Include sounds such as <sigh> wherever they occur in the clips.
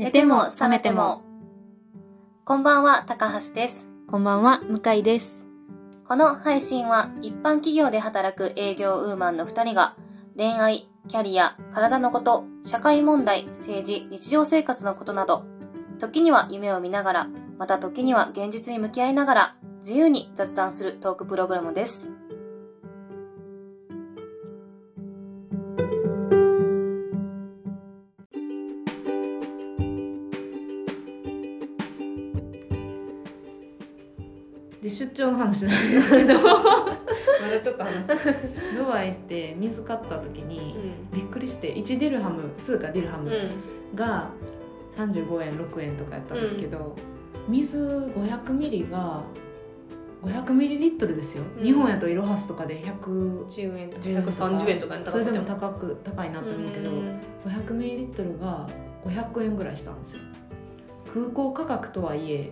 寝ても覚めても。こんばんは、高橋です。こんばんは、向井です。この配信は一般企業で働く営業ウーマンの2人が恋愛、キャリア、体のこと、社会問題、政治、日常生活のことなど、時には夢を見ながら、また時には現実に向き合いながら、自由に雑談するトークプログラムです。の話なんですけど。<laughs> まだちょっと話して。ドバイって水買った時にびっくりして1デルハム通貨デルハムが35円6円とかやったんですけど、水500ミリが500ミリリットルですよ、うん。日本やとイロハスとかで110 10円とか。円とか。130円とかにそれでも高く高いなと思うけど、うん。500ミリリットルが500円ぐらいしたんですよ。空港価格とはいえ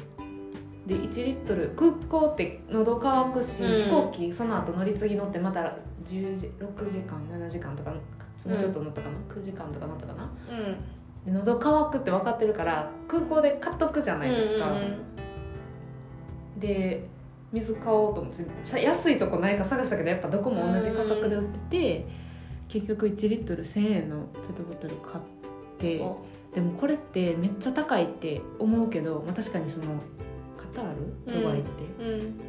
で1リットル空港って喉乾くし、うん。飛行機その後乗り継ぎ乗ってまた10時6時間7時間とかもうちょっと乗ったかな、9時間とか乗ったかな？うん。で喉乾くって分かってるから空港で買っとくじゃないですか、で水買おうと思ってさ安いとこないか探したけどやっぱどこも同じ価格で売ってて、結局1リットル1000円のペットボトル買ってお。でもこれってめっちゃ高いって思うけど、まあ、確かにそのカタール？ドバイって、うん。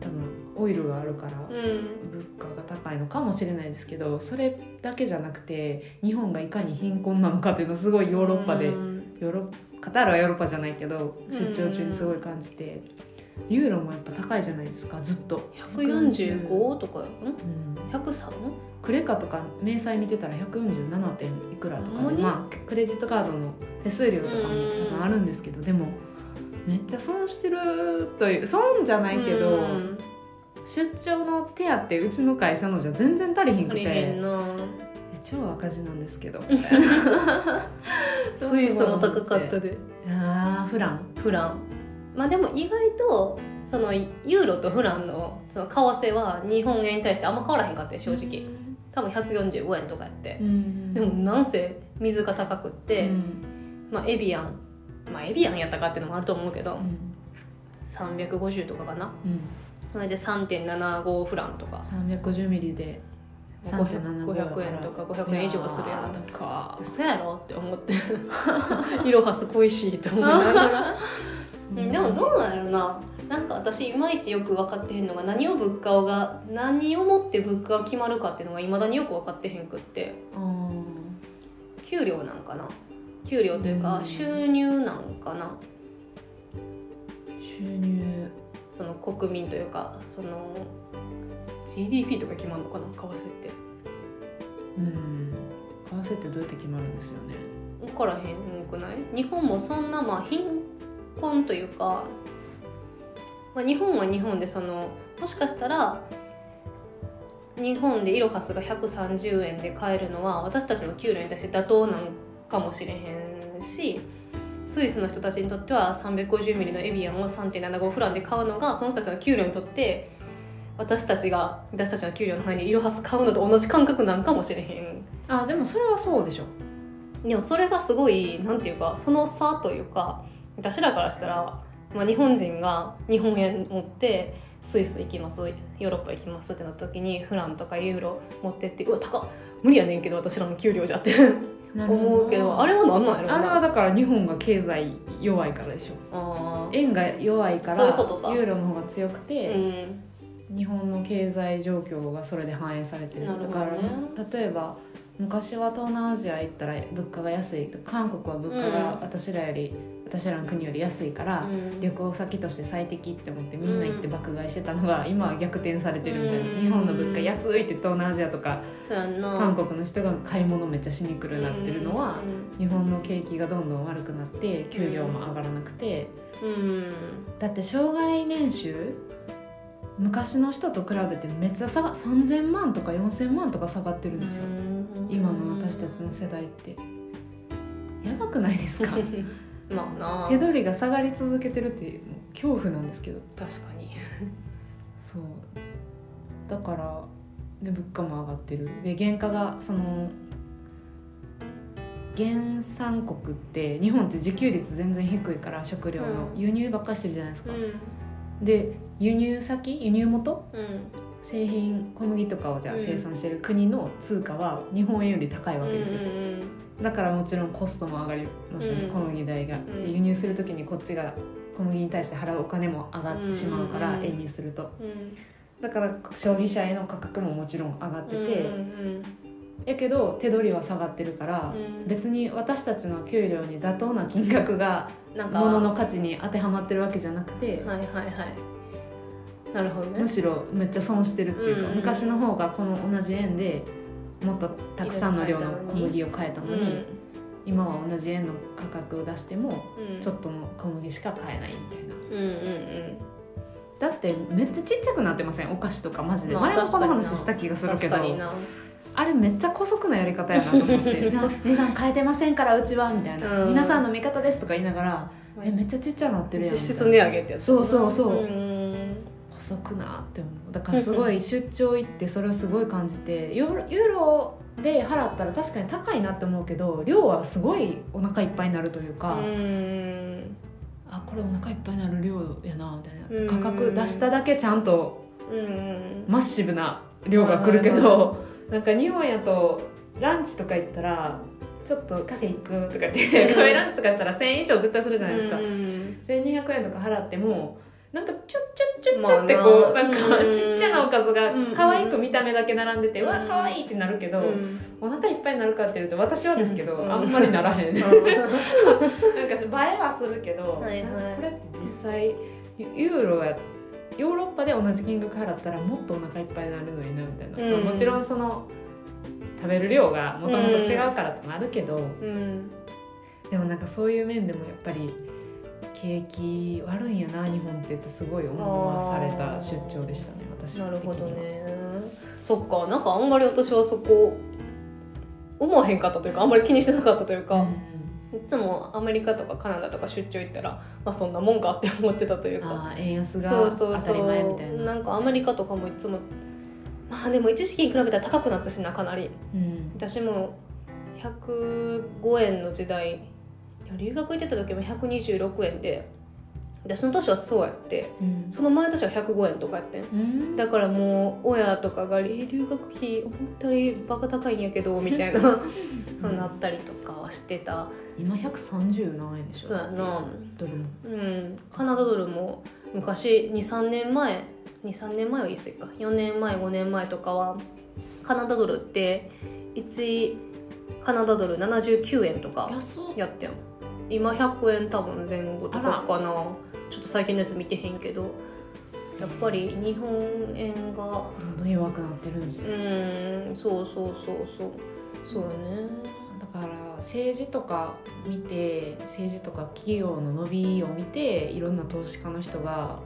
多分オイルがあるからうん。物価が高いのかもしれないですけどそれだけじゃなくて日本がいかに貧困なのかっていうのをすごいヨーロッパで、うん。ヨーロカタールはヨーロッパじゃないけどうん。出張中にすごい感じて、ユーロもやっぱ高いじゃないですかずっと、145とかやんうん、103? クレカとか明細見てたら147点いくらとかまあ、クレジットカードの手数料とかも多分あるんですけどでもめっちゃ損してるという損じゃないけど、うん出張の手当うちの会社のじゃ全然足りひんくてな超赤字なんですけど。みたいなスイスも高かったで。あーフラン。フラン。まあでも意外とそのユーロとフランのその為替は日本円に対してあんま変わらへんかったよ正直。多分145円とかやって。うん。でもなんせ水が高くって、うん。まあエビアンまあエビアンやったかっていうのもあると思うけどうん。350とかかな。うん。それで3.75フランとか。350ミリで3.75 500円とか500円以上はするやろんか。嘘やろって思って。イロハス恋しいと思いながら。<laughs> うんでもどうなるな。なんか私いまいちよく分かってへんのが何を物価が何をもって物価が決まるかっていうのがいまだによく分かってへんくって。給料なんかな給料というかうん。収入なんかな？収入。その国民というかその GDP とか決まるのかな？為替って。うん。為替ってどうやって決まるんですよね？分からへんくない？日本もそんなまあ貧困というか、まあ、日本は日本でそのもしかしたら日本でイロハスが130円で買えるのは私たちの給料に対して妥当なんかもしれへんしスイスの人たちにとっては350ミリのエビアンを3.75フランで買うのがその人たちの給料にとって私たちが私たちの給料の範囲でイロハス買うのと同じ感覚なんかもしれへん。あでもそれはそうでしょ。でもそれがすごいなんていうかその差というか私らからしたら、まあ、日本人が日本円持ってスイス行きますヨーロッパ行きますってなった時にフランとかユーロ持ってってうわ高っ無理やねんけど私らの給料じゃって <laughs> 思うけどあれは何なんやろあれはだから日本が経済弱いからでしょ。円が弱いからユーロの方が強くうて、ん。日本の経済状況がそれで反映されてる。なるほどだからね例えば昔は東南アジア行ったら物価が安いと韓国は物価が私らより、私らの国より安いから、うん。旅行先として最適って思ってみんな行って爆買いしてたのが今は逆転されてるみたいな、うん。日本の物価安いって東南アジアとか韓国の人が買い物めっちゃしに来るなってるのは、日本の景気がどんどん悪くなって給料も上がらなくて、だって障害年収昔の人と比べてめっちゃ下が3000万とか4000万とか下がってるんですよ、今の私たちの世代って。やばくないですか？<laughs> まあな手取りが下がり続けてるって恐怖なんですけど。確かに。そう。だからで物価も上がってる。で原価がその原産国って日本って自給率全然低いから食料の。うん。輸入ばっかりしてるじゃないですか、うん。で輸入先？輸入元？うん。製品小麦とかをじゃあうん。生産してる国の通貨は日本円より高いわけですよ、うんうんだからもちろんコストも上がりますよね、うん。小麦代が、ん。で輸入する時にこっちが小麦に対して払うお金も上がってしまうから、うん。円にすると。うん。だから消費者への価格ももちろん上がってて、うんやけど手取りは下がってるから、うん。別に私たちの給料に妥当な金額がなんか物の価値に当てはまってるわけじゃなくて、はいはいはい。なるほどね。むしろめっちゃ損してるっていうか、うん。昔の方がこの同じ円でもっとたくさんの量の小麦を買えたのに、今は同じ円の価格を出してもうん。ちょっとの小麦しか買えないみたいな。うんうんうん。だってめっちゃちっちゃくなってません？お菓子とかマジで、まあ前もこの話した気がするけど。あれめっちゃ姑息なやり方やなと思って。<laughs> な値段変えてませんからうちは。みたいな、うん。皆さんの味方ですとか言いながらえめっちゃちっちゃなってるやん。実質値上げってやつ。そうそうそう。うん姑息なって思う。だからすごい出張行ってそれをすごい感じてユーロで払ったら確かに高いなって思うけど量はすごいお腹いっぱいになるというか、うんあこれお腹いっぱいになる量やなみたいうんな価格出しただけちゃんとうんマッシブな量が来るけはいどなんか日本やとランチとか行ったらちょっとカフェ行くとかってうんカフェランチとかしたら1000円以上絶対するじゃないですか、うん1200円とか払ってもなんかちょちょちょちまあょってこうな。なんかうん。ちっちゃなおかずがうん。可愛く見た目だけ並んでて、うん。可愛いってなるけど、うん。お腹いっぱいになるかっていうと私はですけど、うん。あんまりならへん、<laughs> なんか映えはするけど、はいはい。これって実際ユユーロやヨーロッパで同じ金額払ったらもっとお腹いっぱいになるのになみたいな、うん。まあもちろんその食べる量がもともと違うからってなるけど、うん。でもなんかそういう面でもやっぱり景気悪いんやな日本ってってすごい思わされた出張でしたね私的には。なるほどね。そっかなんかあんまり私はそこ思わへんかったというかあんまり気にしてなかったというか、いつもアメリカとかカナダとか出張行ったらまあそんなもんかって思ってたというか。円安が当たり前みたいうな。なんかアメリカとかもいつもまあでも一時期に比べたら高くなったしなかなり。うん。私も105円の時代留学行ってた時も126円で私の年はそうやってうん。その前の年は105円とかやってん。うん。だからもう親とかが「え留学費本当にバカ高いんやけど」<laughs> みたいなそうなったりとかはしてた。今130何円でしょ？そうやな。ドルも。うん。カナダドルも昔23年前23年前は言い過ぎか。4年前5年前とかはカナダドルって1カナダドル79円とかやってん今100円多分前後とかかな。ちょっと最近のやつ見てへんけど。やっぱり日本円が。どんどん弱くなってるんですうよ。ーんそうそうそうそう。そうよね。だから政治とか見て政治とか企業の伸びを見ていろんな投資家の人が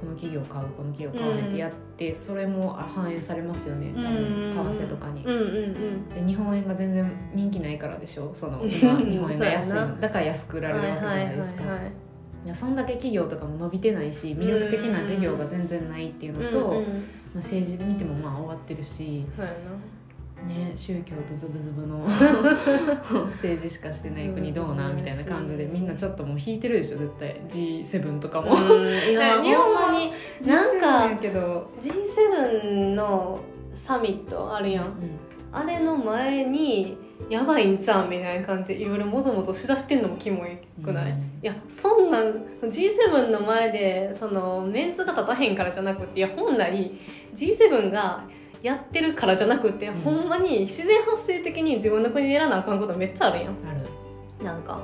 この企業買うこの企業買わないってやって、それも反映されますよね。多分為替とかに。で日本円が全然人気ないからでしょその今うん日本円が安いだから安く売られるわけじゃないですか、はいやそんだけ企業とかも伸びてないし魅力的な事業が全然ないっていうのと、まあ、政治見てもまあ終わってるし、ね、宗教とズブズブの <laughs> 政治しかしてない国どうなみたいな感じでみんなちょっともう引いてるでしょ絶対。G7 とかも。いや日本はになんかやけど、G7 のサミットあるやん。あれの前にやばいんちゃうんみたいな感じでいろいろもぞもぞしだしてんのもキモいくない、うん。いやそんなん G7 の前でそのメンツが立たへんからじゃなくていや本来 G7 がやってるからじゃなくて、うん。ほんまに自然発生的に自分の国でやらなあかんことめっちゃあるやん。ある。なんか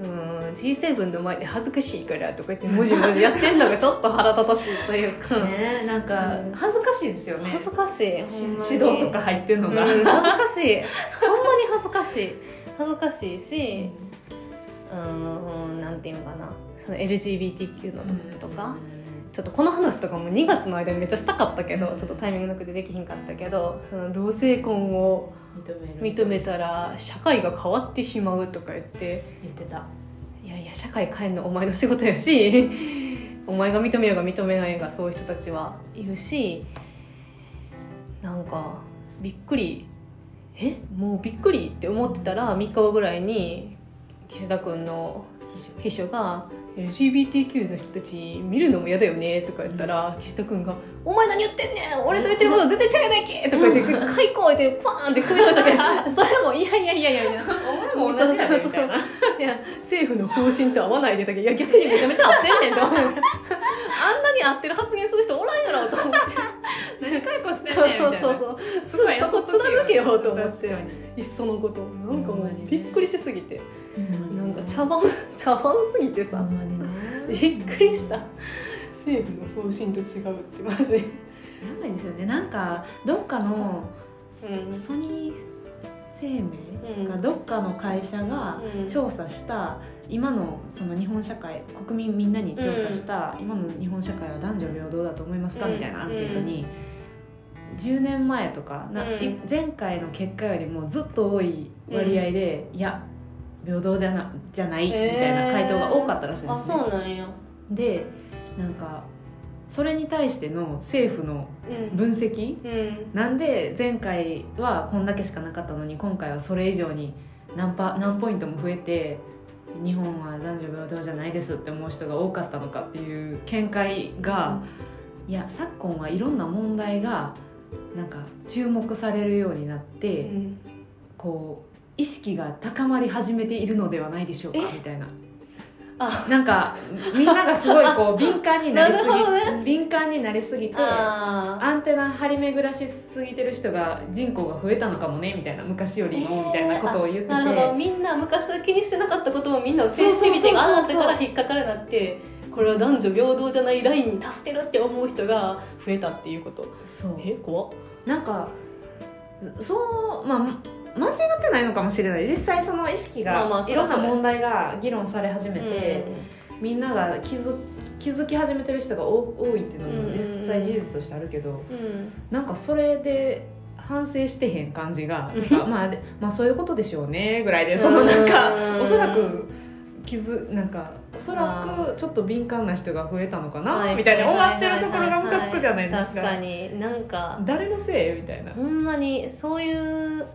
うーん G7 の前で恥ずかしいからとか言ってもじもじやってんのがちょっと腹立たしいというか、<laughs> ねなんかうん。恥ずかしいですよね。恥ずかしい指導とか入ってんのが、うん恥ずかしい。ほんまに恥ずかしい。恥ずかしいしうーんなんていうのかな。その LGBTQ のこととか、ちょっとこの話とかも2月の間にめっちゃしたかったけど、うん。ちょっとタイミングなくてできひんかったけどその同性婚を認めたら社会が変わってしまうとか言って言ってた。いやいや社会変えるのお前の仕事やし <laughs> お前が認めようが認めないがそういう人たちはいるしなんかびっくり。え？もうびっくりって思ってたら3日後ぐらいに岸田君の秘書が LGBTQ の人たち見るのも嫌だよねとか言ったら、岸田君が「お前何言ってんねん俺と言ってること絶対違うやないけ!」とか言って「開口!」ってパーンって首の下で <laughs> それも「いやいやいやいや。いやお前も同じやねみたいな。いや政府の方針と合わないでだけどいや逆にめちゃめちゃ合ってんねんと思う。<laughs> あんなに合ってる発言する人おらんやろと思って何解雇してんねんみたいな。そうそうそう。そこ貫けよと思って。いっそのこと。なんかもうびっくりしすぎて。なんか茶番 <laughs> 茶番すぎてさ。ほんびっくりした。政府の方針と違うってマジ。やばいですよね。なんかどっかのうん。ソニー生命がどっかの会社がうん。調査した今のその日本社会国民みんなに調査した今の日本社会は男女平等だと思いますかうんみたいなアンケートに10年前とかなうん。前回の結果よりもずっと多い割合でいや平等じゃなじゃないみたいな回答が多かったらしいんであすね。そうなんや。でなんかそれに対しての政府のうん。分析うん。なんで前回はこんだけしかなかったのに今回はそれ以上に何パ何ポイントも増えて日本は男女平等じゃないですって思う人が多かったのかっていう見解が、いや昨今はいろんな問題がなんか注目されるようになっうて、ん。こう意識が高まり始めているのではないでしょうかえ？みたいな。あ。なんかみんながすごいこう敏感になりすぎ <laughs> ね。敏感になりすぎてあアンテナ張り巡らしすぎてる人が人口が増えたのかもねみたいな昔よりもみたいなことを言ってて、なるほど。みんな昔は気にしてなかったこともみんな接してみてああってから引っかかるなってこれは男女平等じゃないラインに達してるって思う人が増えたっていうこと。そう。え怖っ。なんかそうまあ間違ってないのかもしれない。実際その意識まあまがいろんな問題が議論され始めて、みんなが気づ気づき始めてる人が多多いっていうのも実際事実としてあるけど、うん。うんなんかそれで反省してへん感じがなん。かまあでまあそういうことでしょうねぐらいでそのなんかうん。おそらく気づなんかおそらくちょっと敏感な人が増えたのかな？みたいに終わってるところがムカつくじゃないですか。確かに。なんか。誰のせい？みたいな。ほんまにそういう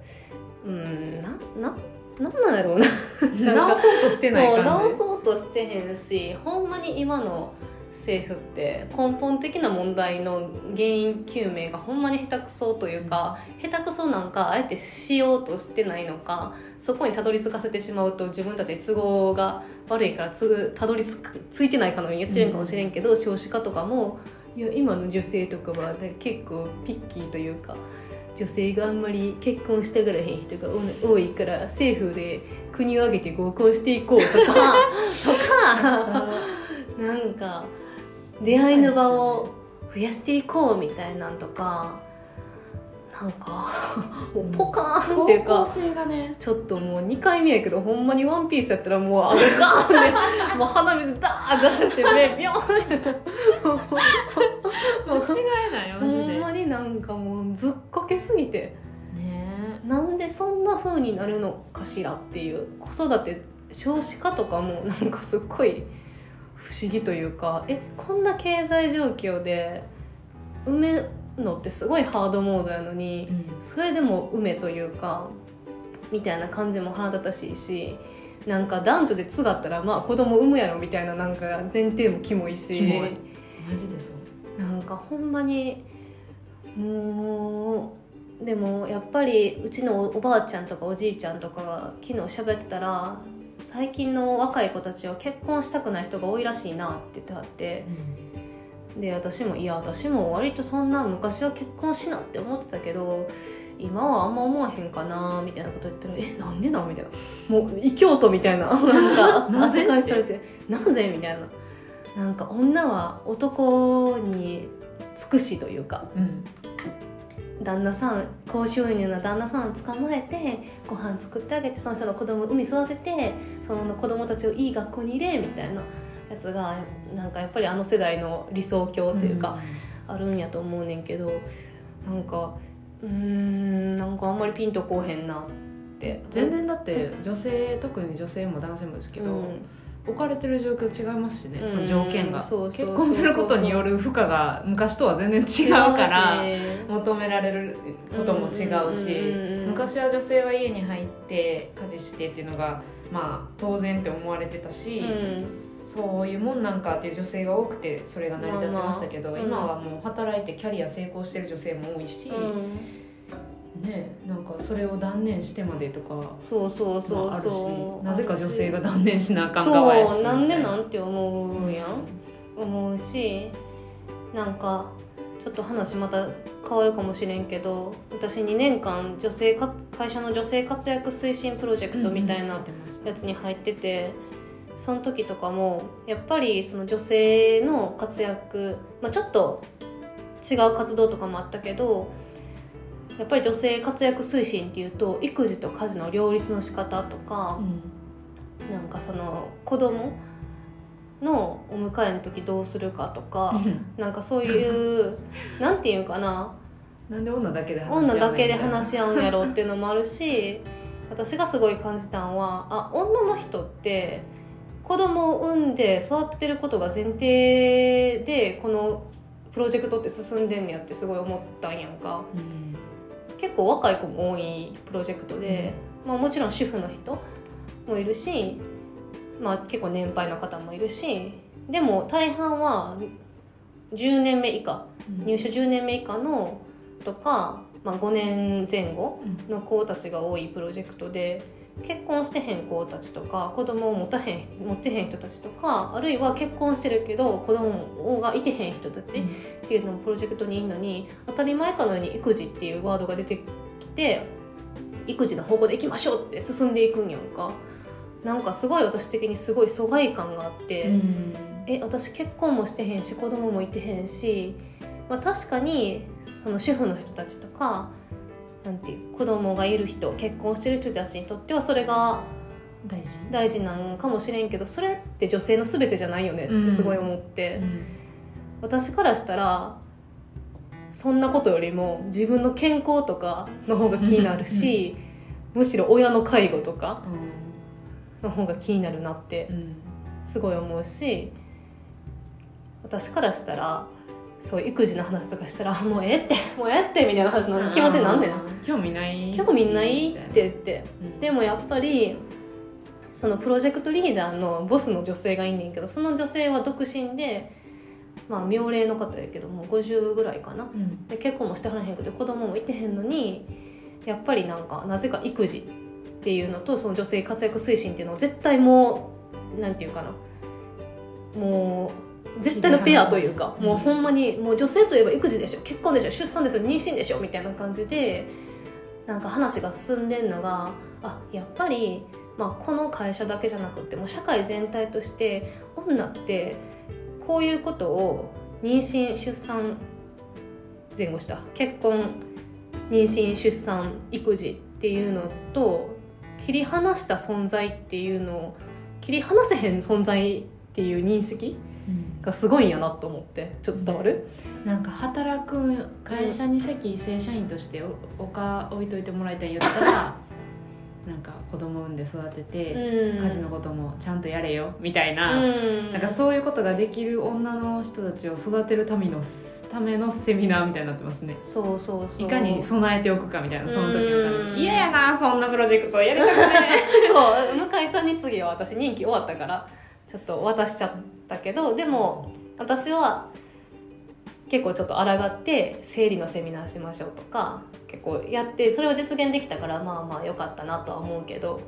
うんなななんなんだろうな。<laughs> 直そうとしてないそう感じ直そうとしてへんしほんまに今の政府って根本的な問題の原因究明がほんまに下手くそというか、下手くそなんかあえてしようとしてないのかそこにたどり着かせてしまうと自分たちに都合が悪いからつぐたどり着いてないかのように言ってるんかもしれんけど、少子化とかもいや今の女性とかは、ね、結構ピッキーというか女性があんまり結婚したがらへん人が多いから政府で国を挙げて合コンしていこうとか <laughs> とかなんか出会いの場を増やしていこうみたいなんとかなんか <laughs> ポカーンっていうかね。ちょっともう2回目やけどほんまにワンピースやったらもうあれガーンでもう鼻水ダーッ出してねビョーン <laughs> 間違いないマジで。ほんまになんかもうずっこけすぎて。ね。なんでそんな風になるのかしらっていう。子育て少子化とかもなんかすっごい不思議というかえこんな経済状況で埋めるのってすごいハードモードやのにそれでも埋めというかみたいな感じも腹立たしいしなんか男女で継がったらまあ子供産むやろみたいななんか前提もキモいし。キモい。マジでそう。なんかほんまにもうでもやっぱりうちのおばあちゃんとかおじいちゃんとかが昨日喋ってたら最近の若い子たちは結婚したくない人が多いらしいなって言ってはってで私もいや私も割とそんな昔は結婚しなって思ってたけど今はあんま思わへんかなみたいなこと言ったら「えなんでなん?」みたいなもう異教徒みたいな <laughs> なんか扱いされて「なぜ?」みたいななんか女は男に尽くしというかうん旦那さん高収入な旦那さんを捕まえてご飯作ってあげてその人の子供を産み育ててその子供たちをいい学校に入れみたいなやつがなんかやっぱりあの世代の理想郷というか、あるんやと思うねんけどなんかうーんなんかあんまりピンとこうへんなって。全然だって女性特に女性も男性もですけど、うん置かれてる状況違いますしね、うん。その条件が。結婚することによる負荷が昔とは全然違うから求められることも違うし、うん。昔は女性は家に入って家事してっていうのがまあ当然って思われてたし、うん。そういうもんなんかっていう女性が多くてそれが成り立ってましたけど、まあまあ。今はもう働いてキャリア成功してる女性も多いし、うんねなんかそれを断念してまでとかそうそうそうまああるしそうなぜか女性が断念しなあかん側やし。そうなんでないんて思うや。ん思うしなんかちょっと話また変わるかもしれんけど私2年間女性か会社の女性活躍推進プロジェクトみたいなやつに入ってて、その時とかもやっぱりその女性の活躍、まあ、ちょっと違う活動とかもあったけどやっぱり女性活躍推進っていうと育児と家事の両立の仕方とか、なんかその子供のお迎えの時どうするかとかなんかそういう <laughs> なんていうかな。なんで女だけで話し合う女だけで話しし合うんやろっていうのもあるし私がすごい感じたのはあ女の人って子供を産んで育ててることが前提でこのプロジェクトって進んでんねやってすごい思ったんやんか結構若い子も多いプロジェクトで、まあ、もちろん主婦の人もいるし、まあ、結構年配の方もいるしでも大半は10年目以下入社10年目以下のとか、まあ、5年前後の子たちが多いプロジェクトで結婚してへん子たちとか子供を持たへん持ってへん人たちとかあるいは結婚してるけど子供がいてへん人たちっていうのもプロジェクトにいるのに当たり前かのように育児っていうワードが出てきて育児の方向で行きましょうって進んでいくんやんかなんかすごい私的にすごい疎外感があって。え私結婚もしてへんし子供もいてへんし、まあ、確かにその主婦の人たちとかなんていう子供がいる人結婚してる人たちにとってはそれが大事。大事なんかもしれんけどそれって女性の全てじゃないよねってすごい思って、私からしたらそんなことよりも自分の健康とかの方が気になるし、むしろ親の介護とかの方が気になるなってすごい思うし私からしたらそう育児の話とかしたら <laughs> もうええって <laughs> もうええってみたいな話の気持ちになんねん。興味ない。興味ないって言って。でもやっぱりそのプロジェクトリーダーのボスの女性がいんねんけどその女性は独身でまあ妙齢の方やけどもう50ぐらいかな。うん。で結婚もしてはらへんくて子供もいてへんのにやっぱりなんかなぜか育児っていうのとその女性活躍推進っていうのを絶対もうなんていうかな。もう絶対のペアというかうん。もうほんまにもう女性といえば育児でしょ結婚でしょ出産でしょ妊娠でしょみたいな感じでなんか話が進んでんのがあやっぱり、まあ、この会社だけじゃなくてもう社会全体として女ってこういうことを妊娠出産前後した結婚妊娠出産育児っていうのと切り離した存在っていうのを切り離せへん存在っていう認識がすごいんやなと思ってちょっと伝わる、なんか働く会社に席正社員としておおか置いといてもらいたいん言ったら <laughs> なんか子供産んで育てて、うん。家事のこともちゃんとやれよみたいな、うん。なんかそういうことができる女の人たちを育てるためのためのセミナーみたいになってますね。そうそうそう。いかに備えておくかみたいなその時のためうん。に嫌やなそんなプロジェクトやりたくない <laughs> そう向井さんに次は私任期終わったからちょっと渡しちゃったけどでも私は結構ちょっと抗って生理のセミナーしましょうとか結構やってそれを実現できたからまあまあ良かったなとは思うけど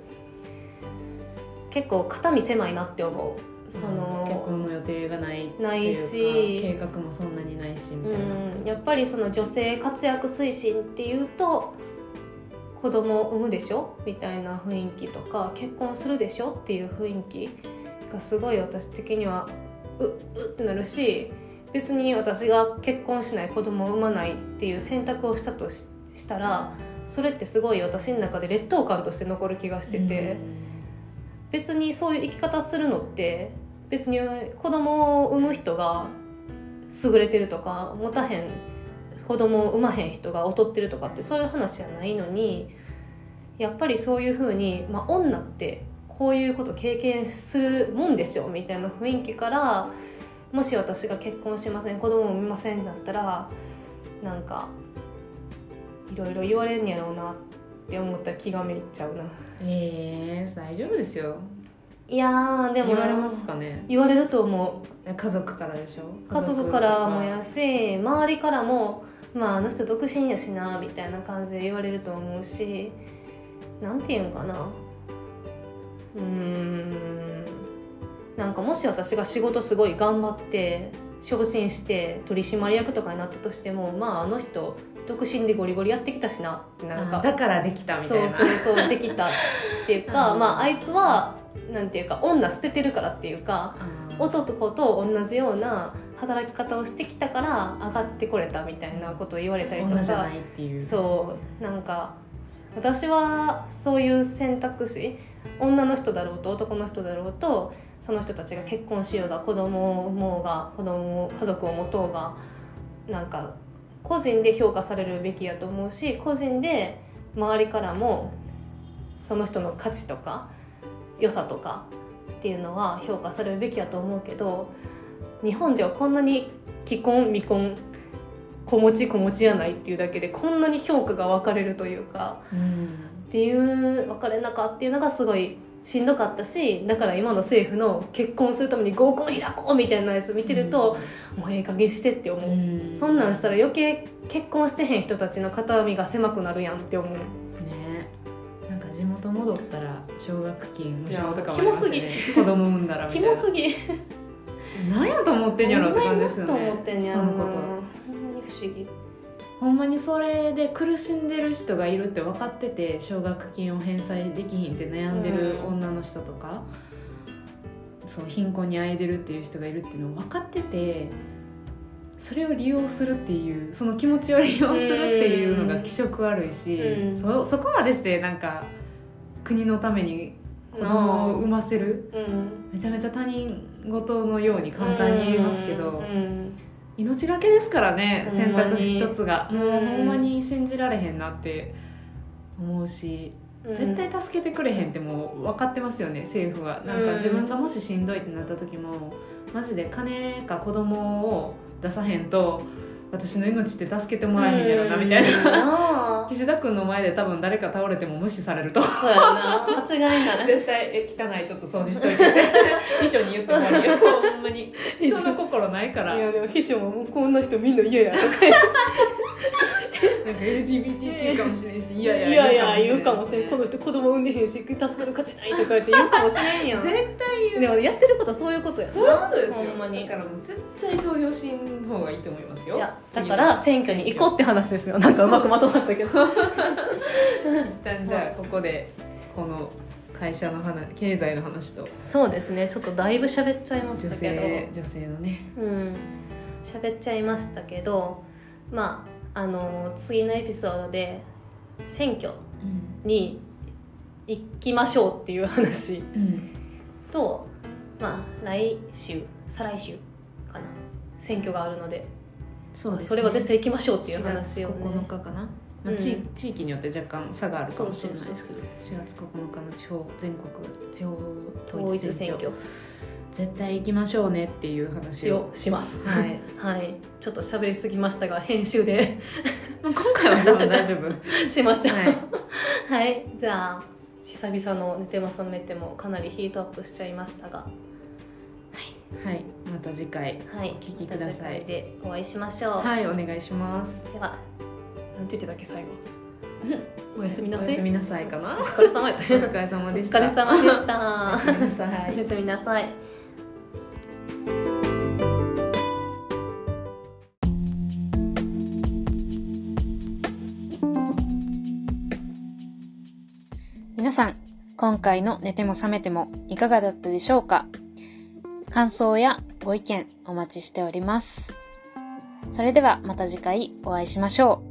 結構肩身狭いなって思う。その、結婚の予定がないっていうかないし計画もそんなにないしみたいな、うん、やっぱりその女性活躍推進っていうと子供を産むでしょ？みたいな雰囲気とか結婚するでしょ？っていう雰囲気がすごい私的にはううってなるし別に私が結婚しない子供を産まないっていう選択をしたとししたらそれってすごい私の中で劣等感として残る気がしてて。別にそういう生き方するのって別に子供を産む人が優れてるとか持たへん子供を産まへん人が劣ってるとかってそういう話じゃないのにやっぱりそういうふうに、まあ、女ってこういうこと経験するもんでしょみたいな雰囲気からもし私が結婚しません子供も産みませんだったらなんかいろいろ言われんやろうなって思ったら気がめいっちゃうな。えー、大丈夫ですよ。いやでも言われますかね。言われると思う。家族からでしょ。家族からもやし周りからもまああの人独身やしなみたいな感じで言われると思うしなんて言うんかなうーん。なんかもし私が仕事すごい頑張って昇進して取締役とかになったとしてもまああの人独身でゴリゴリやってきたしなってなんかだからできたみたいな。そうそうそうできたっていうか、<laughs> まああいつはなんていうか女捨ててるからっていうか男と同じような働き方をしてきたから上がってこれたみたいなことを言われたりとかそうなんか私はそういう選択肢女の人だろうと男の人だろうとその人たちが結婚しようが子供を産もうが子供家族を持とうがなんか個人で評価されるべきやと思うし個人で周りからもその人の価値とか良さとかっていうのは評価されるべきやと思うけど日本ではこんなに既婚未婚子持ち子持ちやないっていうだけでこんなに評価が分かれるというか、うん、っていう分かれなかっていうのがすごいしんどかったしだから今の政府の結婚するために合コン開こうみたいなやつ見てると、うん、もうええ加減してって思う、うん、そんなんしたら余計結婚してへん人たちの肩身が狭くなるやんって思う。ね。なんか地元戻ったら奨学金無償とかもありますね。子供産んだらみたいな。キモすぎ。何やと思ってんやろって感じですよね。と思ってんやろ思議。ほんまにそれで苦しんでる人がいるって分かってて奨学金を返済できひんって悩んでる女の人とか、うん、そう貧困にあえでるっていう人がいるっていうのを分かっててそれを利用するっていうその気持ちを利用するっていうのが気色悪いし、うん、そそこまでしてなんか国のために子供を産ませる、うん、めちゃめちゃ他人事のように簡単に言いますけど。うん命がけですからね選択一つが。もうほんまに信じられへんなって思うし、絶対助けてくれへんってもう分かってますよね政府は。なんか自分がもししんどいってなった時もマジで金か子供を出さへんと私の命って助けてもらえへんやろなみたいな。岸田君の前で多分誰か倒れても無視されると。そうやな。間違いない。絶対え汚いちょっと掃除しといて秘 <laughs> 書に言ってもらうよほんまに。人の心ないから。いやでも秘書もこんな人みんな嫌やとかなんか LGBTQ かもしれんしいやいやいやいや言うかもしれん。この人子供産んでへんし助かる価値ないとか言って言うかもしれんやん。絶対言う。でもやってることはそういうことやそういうことですよ。ほんまに。だからもう絶対投票しん方がいいと思いますよ。いやだから選挙に行こうって話ですよ。なんかうまくまとまったけど。<laughs> 一旦じゃあここでこの会社の話経済の話と。そうですね。ちょっとだいぶ喋っちゃいましたけど。女性のね。うん。喋っちゃいましたけど。まああの次のエピソードで選挙に行きましょうっていう話、うん、とまあ来週再来週かな。選挙があるので。そう、ね、それは絶対行きましょうっていう話を、ね、9日かな、まあ、地地域によって若干差があるかもしれないですけど。4月9日の地方全国地方統一選挙絶対行きましょうねっていう話をします。はい、<laughs> はい、ちょっと喋りすぎましたが編集で。今回は多分大丈夫。しました、はい、はい、じゃあ久々の「寝てますめて」もかなりヒートアップしちゃいましたが。はい、また次回お聞きください、はい、でお会いしましょう。はい。お願いします。ではなんて言ってたっけ最後。<laughs> おやすみなさい。おやすみなさいかな。お疲れ様お疲れ様でした。お疲れ様でした。<laughs> おやすみなさい今回の寝ても覚めてもいかがだったでしょうか？感想やご意見お待ちしております。それではまた次回お会いしましょ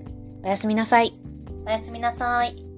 う。おやすみなさい。おやすみなさい。